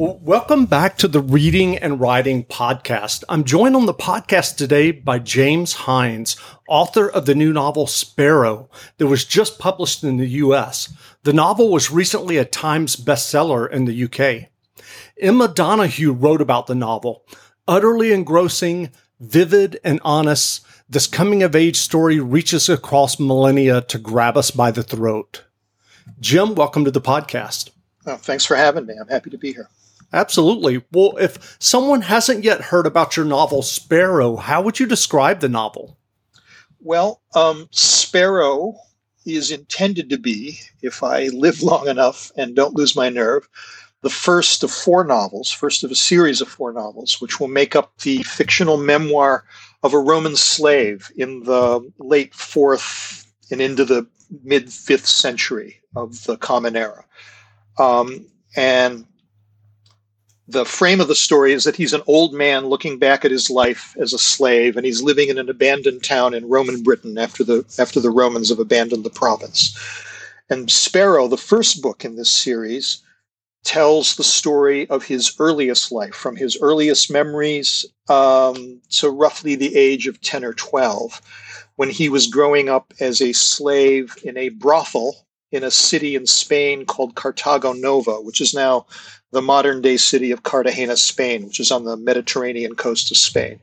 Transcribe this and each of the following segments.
Welcome back to the Reading and Writing Podcast. I'm joined on the podcast today by James Hynes, author of the new novel Sparrow that was just published in the US. The novel was recently a Times bestseller in the UK. Emma Donoghue wrote about the novel. Utterly engrossing, vivid, and honest, this coming of age story reaches across millennia to grab us by the throat. Jim, welcome to the podcast. Oh, thanks for having me. I'm happy to be here. Absolutely. Well, if someone hasn't yet heard about your novel Sparrow, how would you describe the novel? Well, um, Sparrow is intended to be, if I live long enough and don't lose my nerve, the first of four novels, first of a series of four novels, which will make up the fictional memoir of a Roman slave in the late fourth and into the mid fifth century of the Common Era. Um, and the frame of the story is that he's an old man looking back at his life as a slave, and he's living in an abandoned town in Roman Britain after the after the Romans have abandoned the province. And Sparrow, the first book in this series, tells the story of his earliest life, from his earliest memories um, to roughly the age of ten or twelve, when he was growing up as a slave in a brothel in a city in Spain called Carthago Nova, which is now the modern day city of Cartagena, Spain, which is on the Mediterranean coast of Spain.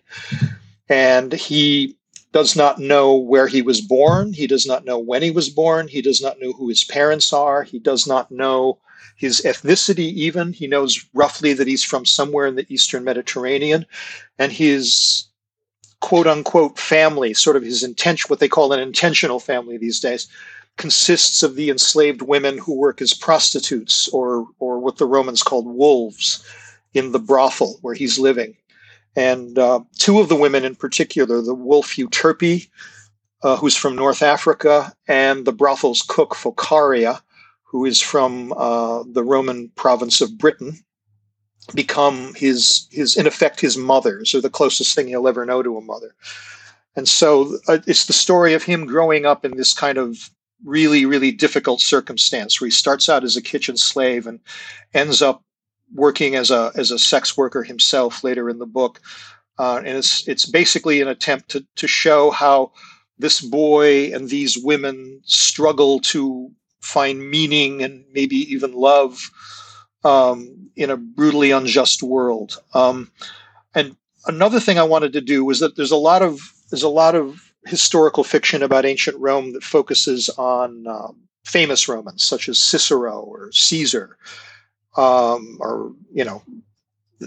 And he does not know where he was born. He does not know when he was born. He does not know who his parents are. He does not know his ethnicity, even. He knows roughly that he's from somewhere in the Eastern Mediterranean. And his quote unquote family, sort of his intention, what they call an intentional family these days, consists of the enslaved women who work as prostitutes or or what the Romans called wolves in the brothel where he's living. And uh, two of the women in particular, the wolf Euterpe, uh, who's from North Africa, and the brothel's cook Focaria, who is from uh, the Roman province of Britain, become his his in effect his mothers, or the closest thing he'll ever know to a mother. And so uh, it's the story of him growing up in this kind of really, really difficult circumstance where he starts out as a kitchen slave and ends up working as a as a sex worker himself later in the book. Uh, and it's it's basically an attempt to to show how this boy and these women struggle to find meaning and maybe even love um, in a brutally unjust world. Um, and another thing I wanted to do was that there's a lot of there's a lot of historical fiction about ancient Rome that focuses on um, famous Romans such as Cicero or Caesar, um, or you know,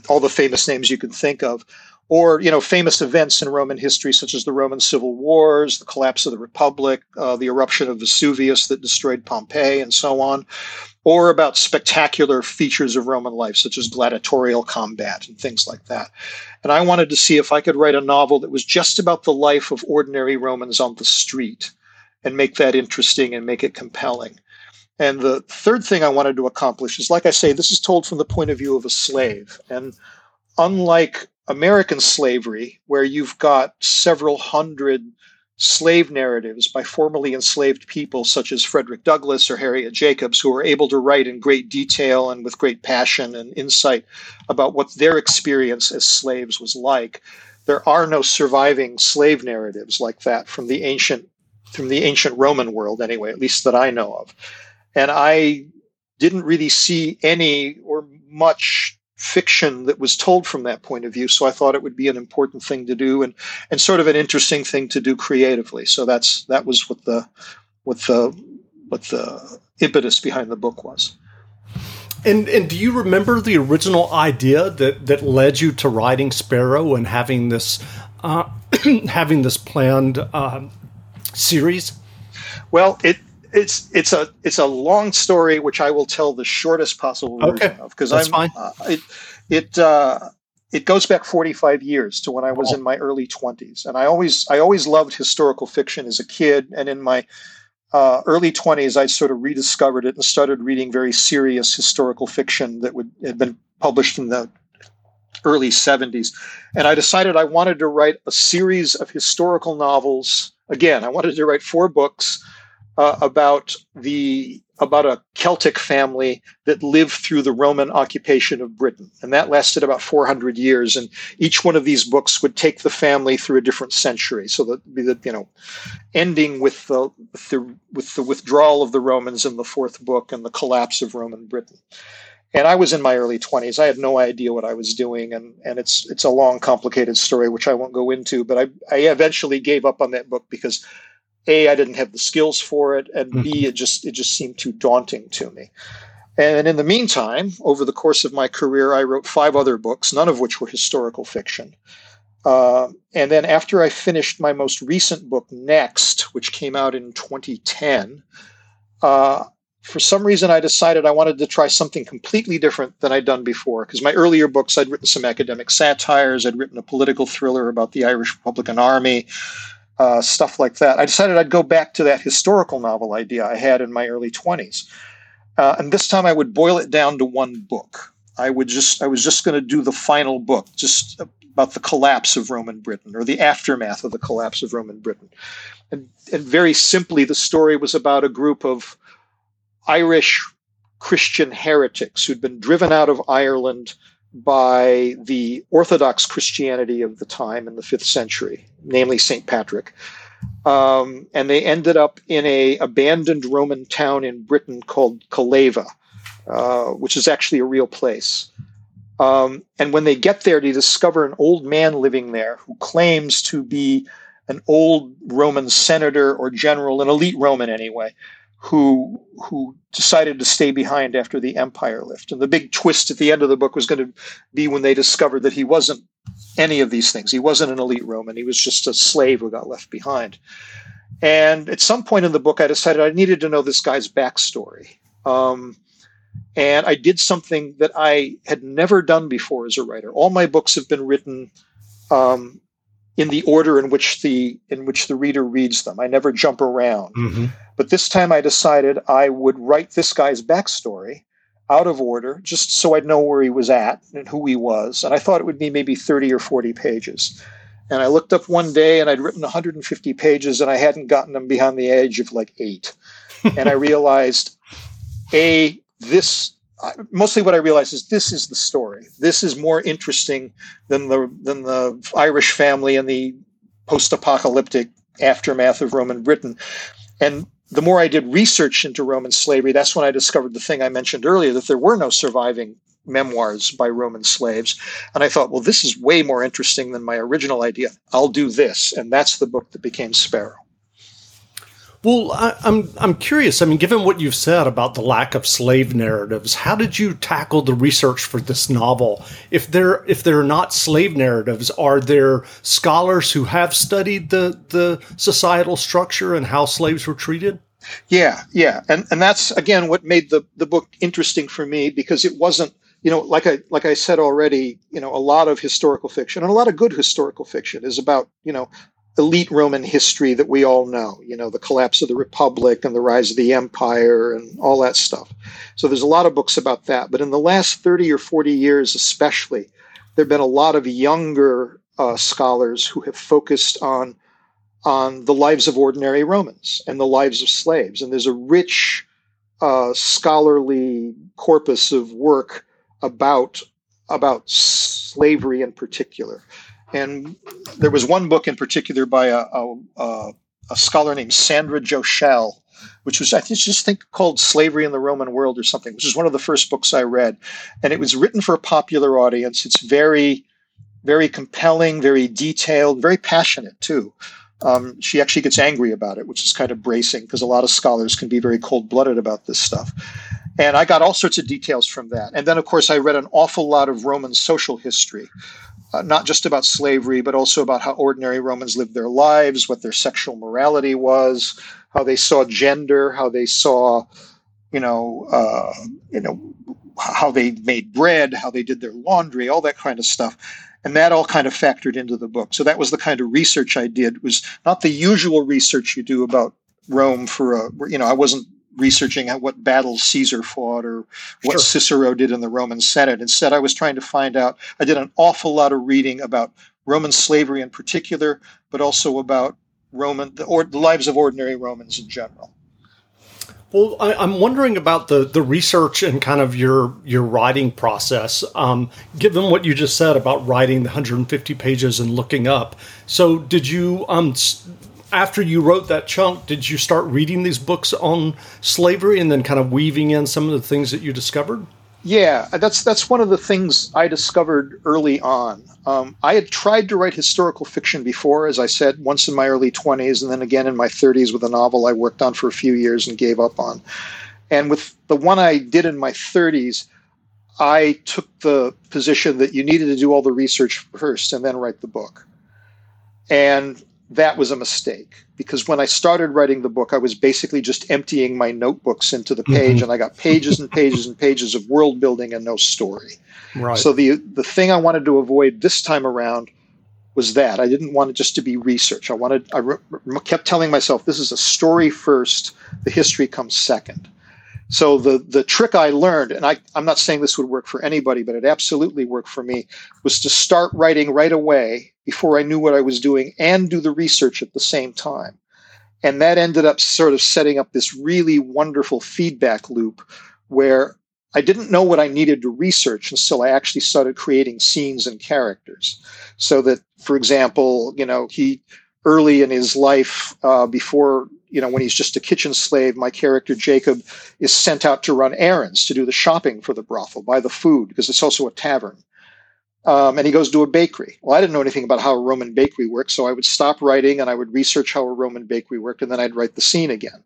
all the famous names you can think of, or you know, famous events in Roman history such as the Roman civil wars, the collapse of the Republic, uh, the eruption of Vesuvius that destroyed Pompeii, and so on or about spectacular features of Roman life, such as gladiatorial combat and things like that. And I wanted to see if I could write a novel that was just about the life of ordinary Romans on the street and make that interesting and make it compelling. And the third thing I wanted to accomplish is, like I say, this is told from the point of view of a slave. And unlike American slavery, where you've got several hundred slave narratives by formerly enslaved people such as Frederick Douglass or Harriet Jacobs, who were able to write in great detail and with great passion and insight about what their experience as slaves was like. There are no surviving slave narratives like that from the ancient from the ancient Roman world, anyway, at least that I know of. And I didn't really see any or much fiction that was told from that point of view. So I thought it would be an important thing to do and and sort of an interesting thing to do creatively. So that's that was what the what the what the impetus behind the book was. And and do you remember the original idea that that led you to writing Sparrow and having this uh, having this planned um, series? Well, it it's it's a it's a long story which I will tell the shortest possible version okay. of because I'm fine. Uh, it it uh, it goes back 45 years to when I was oh. in my early 20s and I always I always loved historical fiction as a kid and in my uh, early 20s I sort of rediscovered it and started reading very serious historical fiction that would had been published in the early 70s and I decided I wanted to write a series of historical novels again I wanted to write four books uh, about the about a Celtic family that lived through the Roman occupation of Britain, and that lasted about 400 years. And each one of these books would take the family through a different century, so that be the you know, ending with the, with the with the withdrawal of the Romans in the fourth book and the collapse of Roman Britain. And I was in my early 20s. I had no idea what I was doing, and and it's it's a long, complicated story which I won't go into. But I I eventually gave up on that book because a, I didn't have the skills for it, and B, mm-hmm. it just it just seemed too daunting to me. And in the meantime, over the course of my career, I wrote five other books, none of which were historical fiction. Uh, and then after I finished my most recent book, Next, which came out in 2010, uh, for some reason I decided I wanted to try something completely different than I'd done before. Because my earlier books, I'd written some academic satires, I'd written a political thriller about the Irish Republican Army, uh, stuff like that. I decided I'd go back to that historical novel idea I had in my early 20s. Uh, and this time I would boil it down to one book. I would just I was just going to do the final book, just about the collapse of Roman Britain or the aftermath of the collapse of Roman Britain. And, and very simply, the story was about a group of Irish Christian heretics who'd been driven out of Ireland by the Orthodox Christianity of the time in the fifth century, namely St. Patrick. Um, and they ended up in a abandoned Roman town in Britain called Calleva, uh, which is actually a real place. Um, and when they get there, they discover an old man living there who claims to be an old Roman senator or general, an elite Roman anyway, who who decided to stay behind after the empire left. And the big twist at the end of the book was going to be when they discovered that he wasn't any of these things. He wasn't an elite Roman. He was just a slave who got left behind. And at some point in the book, I decided I needed to know this guy's backstory. Um, and I did something that I had never done before as a writer. All my books have been written um, in the order in which the in which the reader reads them. I never jump around. Mm-hmm. But this time I decided I would write this guy's backstory out of order, just so I'd know where he was at and who he was. And I thought it would be maybe 30 or 40 pages. And I looked up one day and I'd written 150 pages and I hadn't gotten them beyond the age of like eight. and I realized, A, this mostly what I realized is this is the story. This is more interesting than the than the Irish family and the post-apocalyptic aftermath of Roman Britain. And the more I did research into Roman slavery, that's when I discovered the thing I mentioned earlier that there were no surviving memoirs by Roman slaves. And I thought, well, this is way more interesting than my original idea. I'll do this. And that's the book that became Sparrow. Well, I, am I'm, I'm curious. I mean, given what you've said about the lack of slave narratives, how did you tackle the research for this novel? If there if there are not slave narratives, are there scholars who have studied the the societal structure and how slaves were treated? Yeah, yeah, and and that's again what made the the book interesting for me because it wasn't you know like I like I said already you know a lot of historical fiction and a lot of good historical fiction is about you know elite Roman history that we all know, you know, the collapse of the Republic and the rise of the empire and all that stuff. So there's a lot of books about that. But in the last 30 or 40 years, especially, there have been a lot of younger uh, scholars who have focused on, on the lives of ordinary Romans and the lives of slaves. And there's a rich uh, scholarly corpus of work about, about slavery in particular. And there was one book in particular by a, a, a scholar named Sandra Joshel, which was I just think called Slavery in the Roman World or something, which is one of the first books I read. And it was written for a popular audience. It's very, very compelling, very detailed, very passionate too. Um, she actually gets angry about it, which is kind of bracing because a lot of scholars can be very cold blooded about this stuff. And I got all sorts of details from that. And then, of course, I read an awful lot of Roman social history, uh, not just about slavery, but also about how ordinary Romans lived their lives, what their sexual morality was, how they saw gender, how they saw, you know, uh, you know, how they made bread, how they did their laundry, all that kind of stuff. And that all kind of factored into the book. So that was the kind of research I did. It was not the usual research you do about Rome for a, you know, I wasn't researching what battles Caesar fought or what sure. Cicero did in the Roman Senate. Instead, I was trying to find out. I did an awful lot of reading about Roman slavery in particular, but also about Roman the, or, the lives of ordinary Romans in general. Well, I, am wondering about the the research and kind of your your writing process. Um, given what you just said about writing the 150 pages and looking up, so did you um, after you wrote that chunk, did you start reading these books on slavery and then kind of weaving in some of the things that you discovered? Yeah, that's that's one of the things I discovered early on. Um, I had tried to write historical fiction before, as I said, once in my early 20s, and then again in my 30s with a novel I worked on for a few years and gave up on. And with the one I did in my 30s, I took the position that you needed to do all the research first and then write the book. And that was a mistake because when I started writing the book, I was basically just emptying my notebooks into the page, mm-hmm. and I got pages and pages and pages of world building and no story. Right. So the the thing I wanted to avoid this time around was that I didn't want it just to be research. I wanted I re- kept telling myself this is a story first, the history comes second. So the the trick I learned, and I, I'm not saying this would work for anybody, but it absolutely worked for me, was to start writing right away before I knew what I was doing and do the research at the same time. And that ended up sort of setting up this really wonderful feedback loop where I didn't know what I needed to research until I actually started creating scenes and characters. So that, for example, you know, he early in his life, uh, before you know, when he's just a kitchen slave, my character Jacob is sent out to run errands, to do the shopping for the brothel, buy the food, because it's also a tavern. Um, and he goes to a bakery. Well, I didn't know anything about how a Roman bakery works, so I would stop writing and I would research how a Roman bakery worked, and then I'd write the scene again.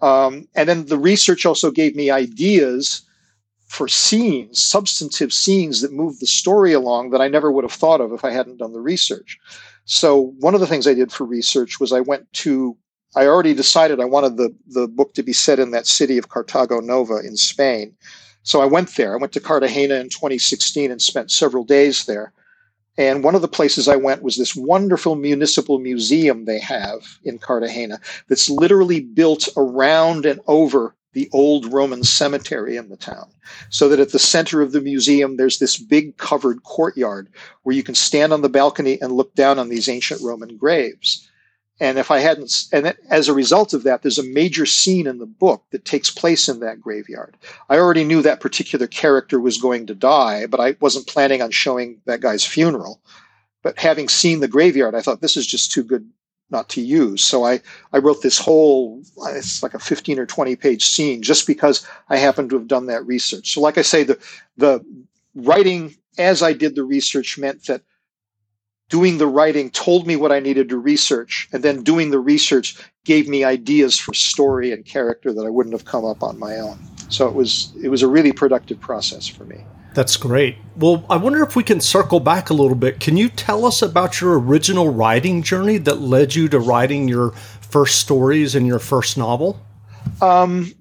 Um, and then the research also gave me ideas for scenes, substantive scenes that move the story along that I never would have thought of if I hadn't done the research. So one of the things I did for research was I went to I already decided I wanted the, the book to be set in that city of Carthago Nova in Spain. So I went there. I went to Cartagena in 2016 and spent several days there. And one of the places I went was this wonderful municipal museum they have in Cartagena that's literally built around and over the old Roman cemetery in the town. So that at the center of the museum, there's this big covered courtyard where you can stand on the balcony and look down on these ancient Roman graves. And if I hadn't, and as a result of that, there's a major scene in the book that takes place in that graveyard. I already knew that particular character was going to die, but I wasn't planning on showing that guy's funeral. But having seen the graveyard, I thought this is just too good not to use. So I, I wrote this whole, uh, it's like a 15 or 20 page scene just because I happened to have done that research. So, like I say, the, the writing as I did the research meant that doing the writing told me what I needed to research, and then doing the research gave me ideas for story and character that I wouldn't have come up on my own. So it was it was a really productive process for me. That's great. Well, I wonder if we can circle back a little bit. Can you tell us about your original writing journey that led you to writing your first stories and your first novel? Um,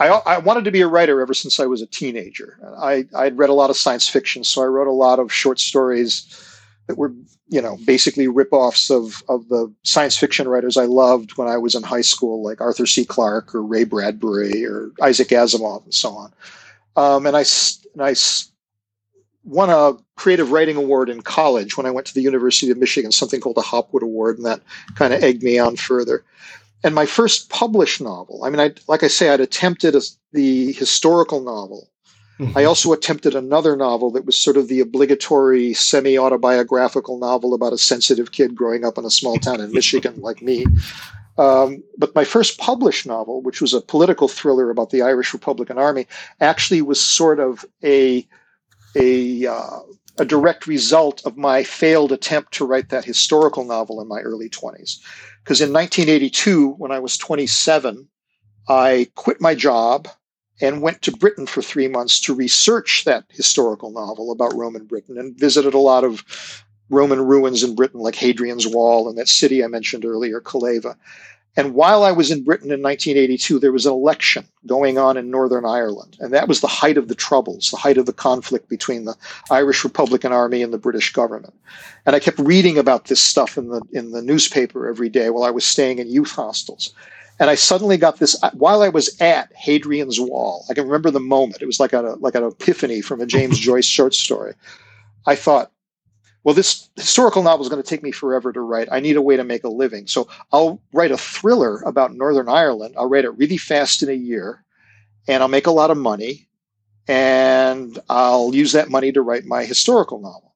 I, I, wanted to be a writer ever since I was a teenager. I, I'd read a lot of science fiction, so I wrote a lot of short stories that were you know basically rip-offs of of the science fiction writers I loved when I was in high school, like Arthur C. Clarke or Ray Bradbury or Isaac Asimov and so on. Um, and I and I won a creative writing award in college when I went to the University of Michigan, something called the Hopwood Award, and that kind of egged me on further. And my first published novel, I mean, I like I say, I'd attempted a, the historical novel Mm-hmm. I also attempted another novel that was sort of the obligatory semi autobiographical novel about a sensitive kid growing up in a small town in Michigan, like me. Um, but my first published novel, which was a political thriller about the Irish Republican Army, actually was sort of a a uh, a direct result of my failed attempt to write that historical novel in my early 20s. Because in 1982, when I was 27, I quit my job and went to Britain for three months to research that historical novel about Roman Britain and visited a lot of Roman ruins in Britain, like Hadrian's Wall and that city I mentioned earlier, Calleva. And while I was in Britain in 1982, there was an election going on in Northern Ireland. And that was the height of the Troubles, the height of the conflict between the Irish Republican Army and the British government. And I kept reading about this stuff in the, in the newspaper every day while I was staying in youth hostels. And I suddenly got this uh, while I was at Hadrian's Wall. I can remember the moment. It was like a like an epiphany from a James Joyce short story. I thought, well, this historical novel is going to take me forever to write. I need a way to make a living. So I'll write a thriller about Northern Ireland. I'll write it really fast in a year, and I'll make a lot of money, and I'll use that money to write my historical novel.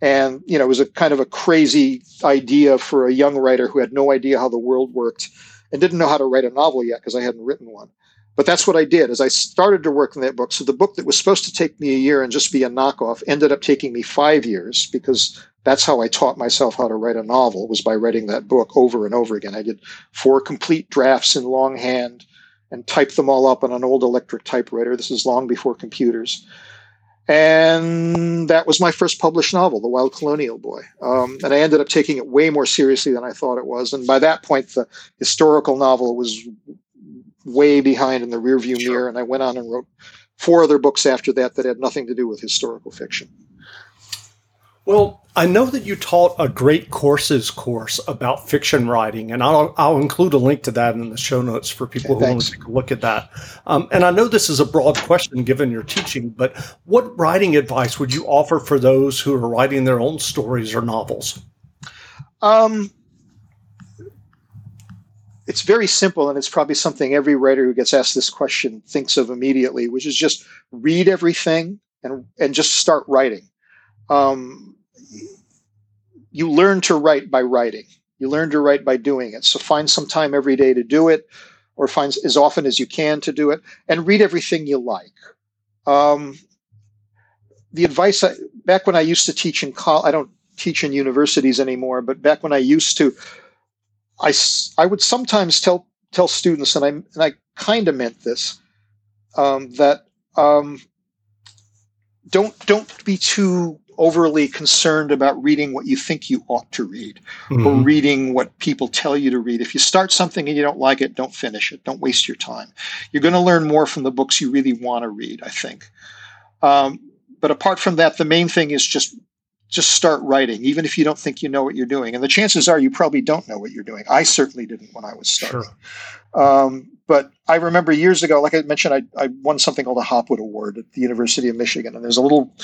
And you know, it was a kind of a crazy idea for a young writer who had no idea how the world worked and didn't know how to write a novel yet because I hadn't written one. But that's what I did as I started to work on that book. So the book that was supposed to take me a year and just be a knockoff ended up taking me five years because that's how I taught myself how to write a novel was by writing that book over and over again. I did four complete drafts in longhand and typed them all up on an old electric typewriter. This is long before computers. And that was my first published novel, The Wild Colonial Boy. Um, and I ended up taking it way more seriously than I thought it was. And by that point, the historical novel was way behind in the rearview sure. mirror. And I went on and wrote four other books after that that had nothing to do with historical fiction. Well, I know that you taught a great courses course about fiction writing, and I'll, I'll include a link to that in the show notes for people okay, who want to take a look at that. Um, and I know this is a broad question given your teaching, but what writing advice would you offer for those who are writing their own stories or novels? Um, it's very simple, and it's probably something every writer who gets asked this question thinks of immediately, which is just read everything and and just start writing. Um, you learn to write by writing. You learn to write by doing it. So find some time every day to do it, or find as often as you can to do it, and read everything you like. Um, the advice I, back when I used to teach in college, I don't teach in universities anymore, but back when I used to, I, I would sometimes tell tell students, and I and I kind of meant this, um, that um, don't don't be too overly concerned about reading what you think you ought to read mm-hmm. or reading what people tell you to read. If you start something and you don't like it, don't finish it. Don't waste your time. You're going to learn more from the books you really want to read, I think. Um, but apart from that, the main thing is just just start writing, even if you don't think you know what you're doing. And the chances are you probably don't know what you're doing. I certainly didn't when I was starting. Sure. Um, but I remember years ago, like I mentioned, I, I, won something called a Hopwood Award at the University of Michigan, and there's a little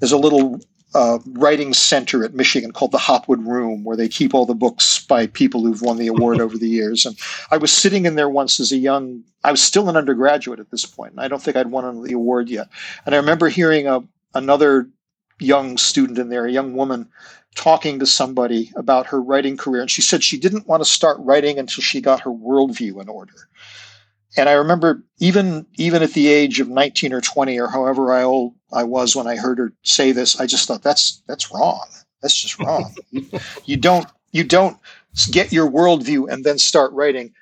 there's a little uh, writing center at Michigan called the Hopwood Room, where they keep all the books by people who've won the award over the years. And I was sitting in there once as a young, I was still an undergraduate at this point, and I don't think I'd won the award yet. And I remember hearing a, another young student in there, a young woman, talking to somebody about her writing career. And she said she didn't want to start writing until she got her worldview in order. And I remember even even at the age of 19 or 20 or however I old I was when I heard her say this, I just thought that's that's wrong. That's just wrong. you, you don't you don't get your worldview and then start writing.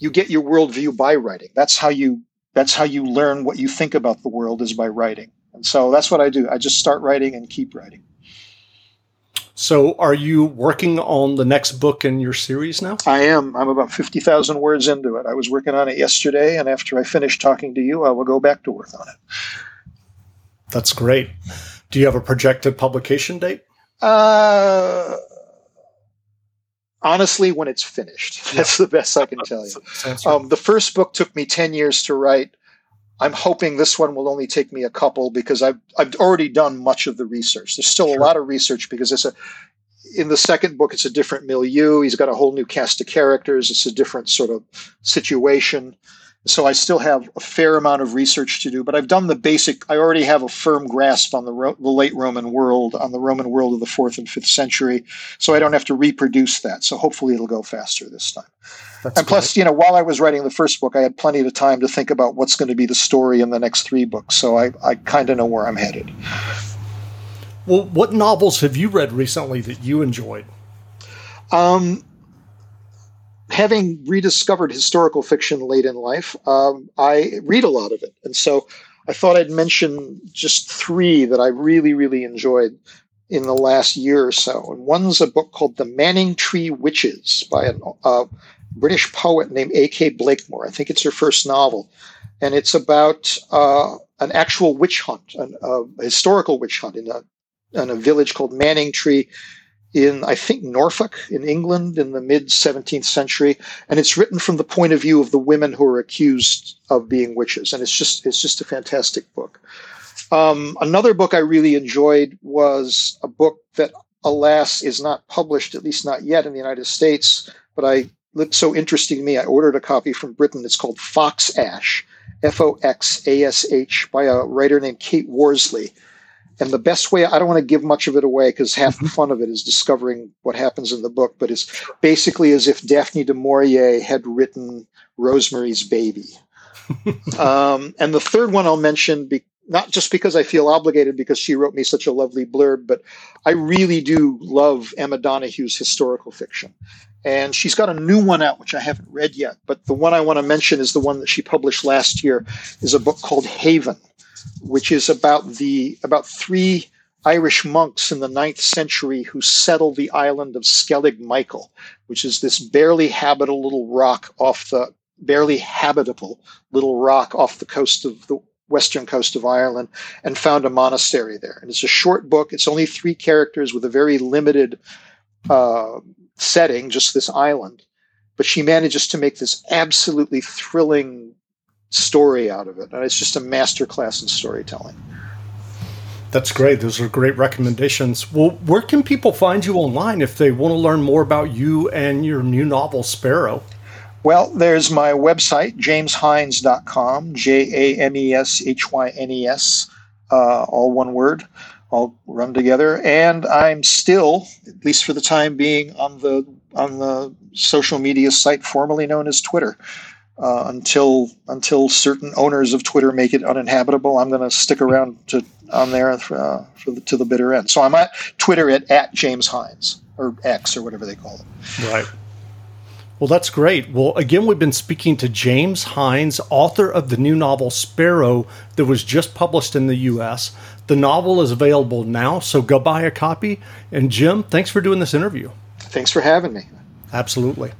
You get your worldview by writing. That's how you that's how you learn what you think about the world is by writing. And so that's what I do. I just start writing and keep writing. So, are you working on the next book in your series now? I am. I'm about 50,000 words into it. I was working on it yesterday, and after I finish talking to you, I will go back to work on it. That's great. Do you have a projected publication date? Uh, honestly, when it's finished. That's the best I can tell you. Um, the first book took me 10 years to write. I'm hoping this one will only take me a couple because I've I've already done much of the research. There's still sure. a lot of research because it's a in the second book it's a different milieu. He's got a whole new cast of characters. It's a different sort of situation. So I still have a fair amount of research to do, but I've done the basic. I already have a firm grasp on the, Ro- the late Roman world, on the Roman world of the fourth and fifth century. So I don't have to reproduce that. So hopefully it'll go faster this time. That's and plus, you know, while I was writing the first book, I had plenty of time to think about what's going to be the story in the next three books. So I, I kind of know where I'm headed. Well, what novels have you read recently that you enjoyed? Um, having rediscovered historical fiction late in life, um, I read a lot of it. And so I thought I'd mention just three that I really, really enjoyed in the last year or so. And one's a book called The Manningtree Witches by a uh, British poet named A.K. Blakemore. I think it's her first novel. And it's about uh, an actual witch hunt, an, a historical witch hunt in a, in a village called Manningtree in, I think, Norfolk in England in the mid 17th century, and it's written from the point of view of the women who are accused of being witches, and it's just it's just a fantastic book. Um, another book I really enjoyed was a book that, alas, is not published, at least not yet in the United States, but I looked so interesting to me. I ordered a copy from Britain. It's called Fox Ash, F O X A S H, by a writer named Kate Worsley. And the best way, I don't want to give much of it away because half the mm-hmm. fun of it is discovering what happens in the book, but it's basically as if Daphne du Maurier had written Rosemary's Baby. um, and the third one I'll mention, be, not just because I feel obligated because she wrote me such a lovely blurb, but I really do love Emma Donoghue's historical fiction. And she's got a new one out, which I haven't read yet. But the one I want to mention is the one that she published last year, is a book called Haven which is about the about three Irish monks in the ninth century who settled the island of Skellig Michael, which is this barely habitable little rock off the barely habitable little rock off the coast of the western coast of Ireland, and found a monastery there. And it's a short book. It's only three characters with a very limited uh, setting, just this island. But she manages to make this absolutely thrilling story out of it. And it's just a masterclass in storytelling. That's great. Those are great recommendations. Well, where can people find you online if they want to learn more about you and your new novel, Sparrow? Well, there's my website, jameshynes.com, J A M E S H Y N E S, uh, all one word, all run together. And I'm still, at least for the time being, on the on the social media site formerly known as Twitter uh, until until certain owners of Twitter make it uninhabitable. I'm going to stick around to on there uh, for the, to the bitter end. So I'm at Twitter at, at James Hynes or X or whatever they call it. Right. Well, that's great. Well, again, we've been speaking to James Hynes, author of the new novel Sparrow that was just published in the U.S. The novel is available now, so go buy a copy. And Jim, thanks for doing this interview. Thanks for having me. Absolutely.